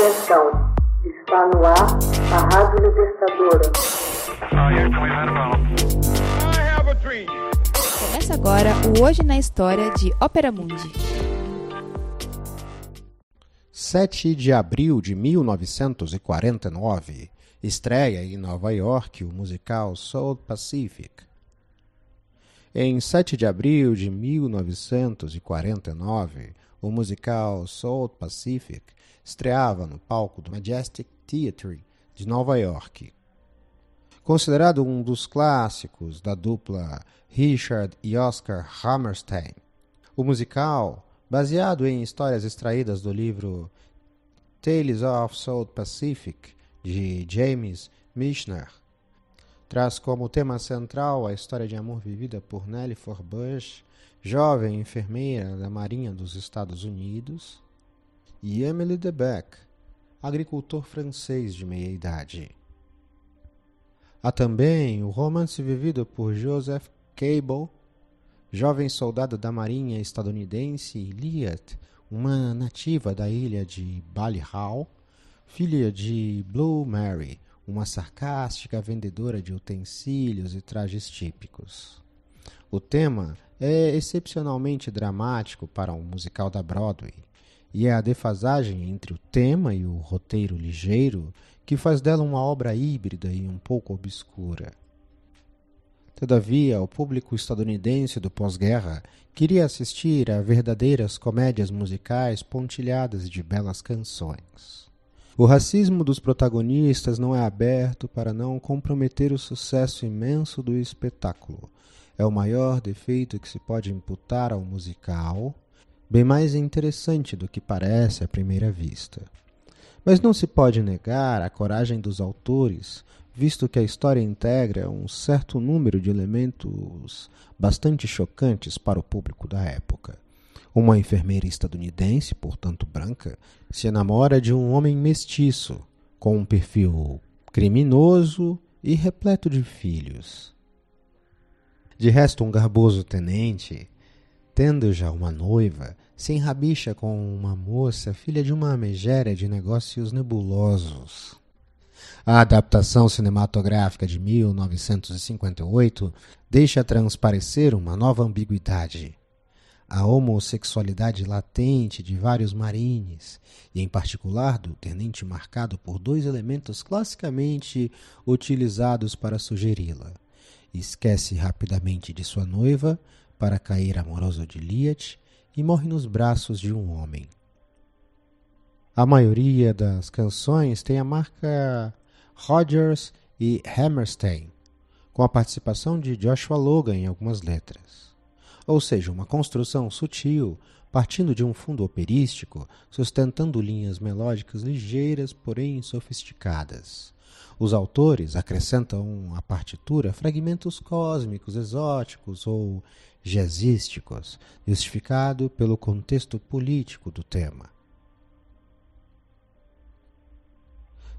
Atenção, está no ar a Rádio Libertadora. Começa agora o Hoje na História de Ópera Mundi. 7 de abril de 1949 estreia em Nova York o musical Soul Pacific. Em 7 de abril de 1949, o musical Soul Pacific estreava no palco do Majestic Theatre de Nova York. Considerado um dos clássicos da dupla Richard e Oscar Hammerstein, o musical, baseado em histórias extraídas do livro Tales of Soul Pacific, de James Michener, traz como tema central a história de amor vivida por Nellie Forbush, jovem enfermeira da Marinha dos Estados Unidos, e Emily Debec, agricultor francês de meia idade. Há também o romance vivido por Joseph Cable, jovem soldado da Marinha estadunidense, e Liat, uma nativa da ilha de Ballyhau, filha de Blue Mary, uma sarcástica vendedora de utensílios e trajes típicos. O tema é excepcionalmente dramático para um musical da Broadway, e é a defasagem entre o tema e o roteiro ligeiro que faz dela uma obra híbrida e um pouco obscura. Todavia, o público estadunidense do pós-guerra queria assistir a verdadeiras comédias musicais pontilhadas de belas canções. O racismo dos protagonistas não é aberto para não comprometer o sucesso imenso do espetáculo. É o maior defeito que se pode imputar ao musical, bem mais interessante do que parece à primeira vista. Mas não se pode negar a coragem dos autores, visto que a história integra um certo número de elementos bastante chocantes para o público da época. Uma enfermeira estadunidense, portanto branca, se enamora de um homem mestiço, com um perfil criminoso e repleto de filhos. De resto, um garboso tenente Tendo já uma noiva, se enrabicha com uma moça, filha de uma megéria de negócios nebulosos. A adaptação cinematográfica de 1958 deixa transparecer uma nova ambiguidade. A homossexualidade latente de vários marines, e em particular do tenente marcado por dois elementos classicamente utilizados para sugeri-la. Esquece rapidamente de sua noiva, para cair amoroso de Liat e morre nos braços de um homem. A maioria das canções tem a marca Rogers e Hammerstein, com a participação de Joshua Logan em algumas letras. Ou seja, uma construção sutil, partindo de um fundo operístico, sustentando linhas melódicas ligeiras, porém sofisticadas. Os autores acrescentam à partitura fragmentos cósmicos, exóticos ou jazzísticos, justificado pelo contexto político do tema.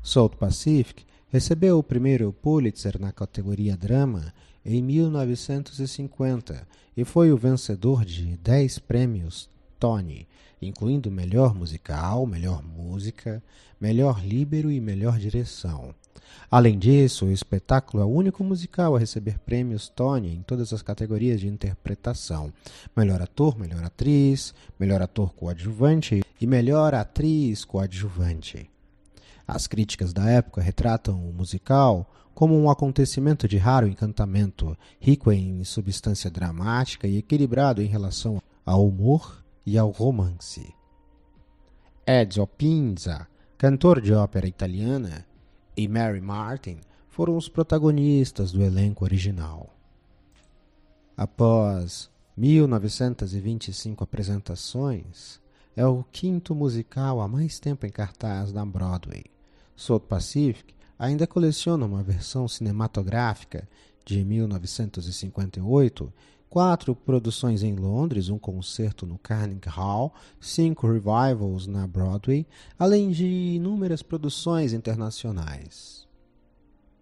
South Pacific recebeu o primeiro Pulitzer na categoria Drama em 1950 e foi o vencedor de 10 prêmios Tony, incluindo Melhor Musical, Melhor Música, Melhor Líbero e Melhor Direção. Além disso, o espetáculo é o único musical a receber prêmios Tony em todas as categorias de interpretação: melhor ator, melhor atriz, melhor ator coadjuvante e melhor atriz coadjuvante. As críticas da época retratam o musical como um acontecimento de raro encantamento, rico em substância dramática e equilibrado em relação ao humor e ao romance. Ezio Pinza, cantor de ópera italiana, e Mary Martin foram os protagonistas do elenco original. Após 1925 apresentações, é o quinto musical há mais tempo em cartaz na Broadway. South Pacific ainda coleciona uma versão cinematográfica de 1958 quatro produções em Londres, um concerto no Carnegie Hall, cinco revivals na Broadway, além de inúmeras produções internacionais.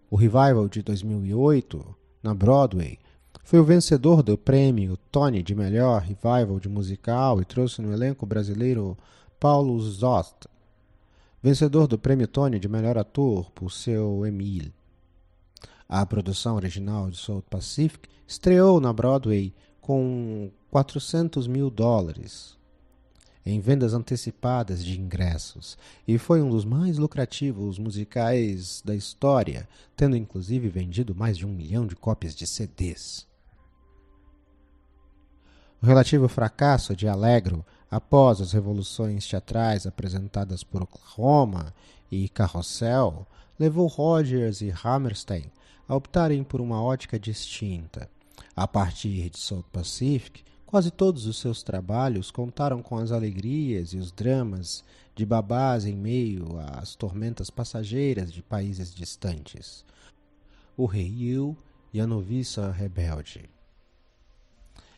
O revival de 2008, na Broadway, foi o vencedor do prêmio Tony de melhor revival de musical e trouxe no elenco brasileiro Paulo Zost. vencedor do Prêmio Tony de Melhor Ator por seu Emile. A produção original de South Pacific estreou na Broadway com 400 mil dólares em vendas antecipadas de ingressos e foi um dos mais lucrativos musicais da história, tendo inclusive vendido mais de um milhão de cópias de CDs. O relativo fracasso de Allegro após as revoluções teatrais apresentadas por Oklahoma e Carrossel levou Rogers e Hammerstein a optarem por uma ótica distinta. A partir de South Pacific, quase todos os seus trabalhos contaram com as alegrias e os dramas de babás em meio às tormentas passageiras de países distantes. O Rei Yu e a Noviça Rebelde.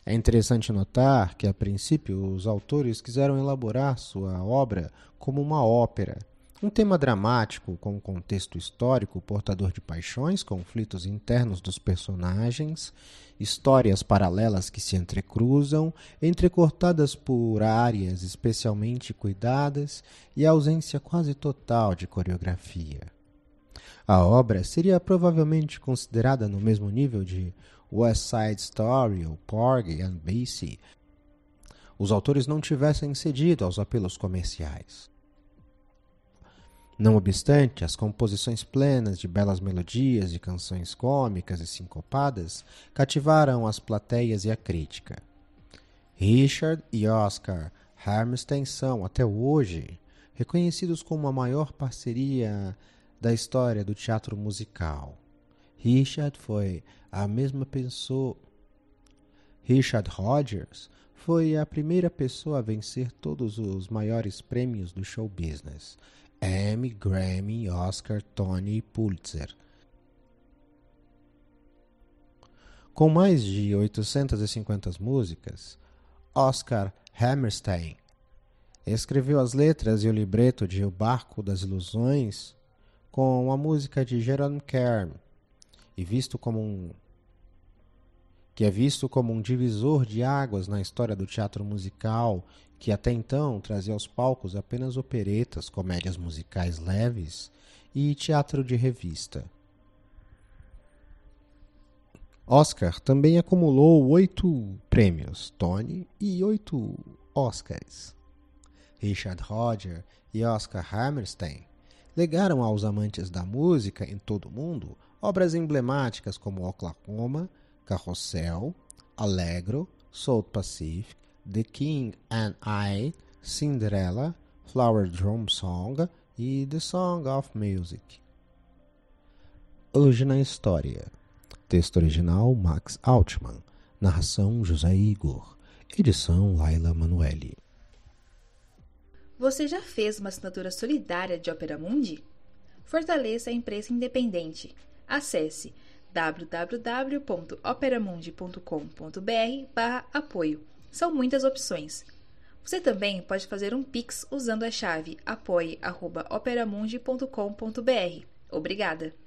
É interessante notar que, a princípio, os autores quiseram elaborar sua obra como uma ópera, um tema dramático com contexto histórico portador de paixões, conflitos internos dos personagens, histórias paralelas que se entrecruzam, entrecortadas por áreas especialmente cuidadas e ausência quase total de coreografia. A obra seria provavelmente considerada no mesmo nível de West Side Story ou Porgy and Bessy, os autores não tivessem cedido aos apelos comerciais. Não obstante, as composições plenas de belas melodias e canções cômicas e sincopadas cativaram as plateias e a crítica. Richard e Oscar Hammerstein são, até hoje, reconhecidos como a maior parceria da história do teatro musical. Richard foi a mesma pessoa. Richard Rogers foi a primeira pessoa a vencer todos os maiores prêmios do show business: Emmy, Grammy, Oscar, Tony e Pulitzer. Com mais de 850 músicas, Oscar Hammerstein escreveu as letras e o libreto de O Barco das Ilusões com a música de Jerome Kern, e visto como um que é visto como um divisor de águas na história do teatro musical, que até então trazia aos palcos apenas operetas, comédias musicais leves e teatro de revista. Oscar também acumulou oito prêmios Tony e oito Oscars. Richard Roger e Oscar Hammerstein legaram aos amantes da música em todo o mundo Obras emblemáticas como Oklahoma, Carrossel, Allegro, South Pacific, The King and I, Cinderella, Flower Drum Song e The Song of Music. Hoje na História. Texto original Max Altman. Narração José Igor. Edição Laila Manuelle. Você já fez uma assinatura solidária de Opera Mundi? Fortaleça a imprensa independente acesse www.operamundi.com.br/apoio. São muitas opções. Você também pode fazer um Pix usando a chave apoie.operamundi.com.br. Obrigada!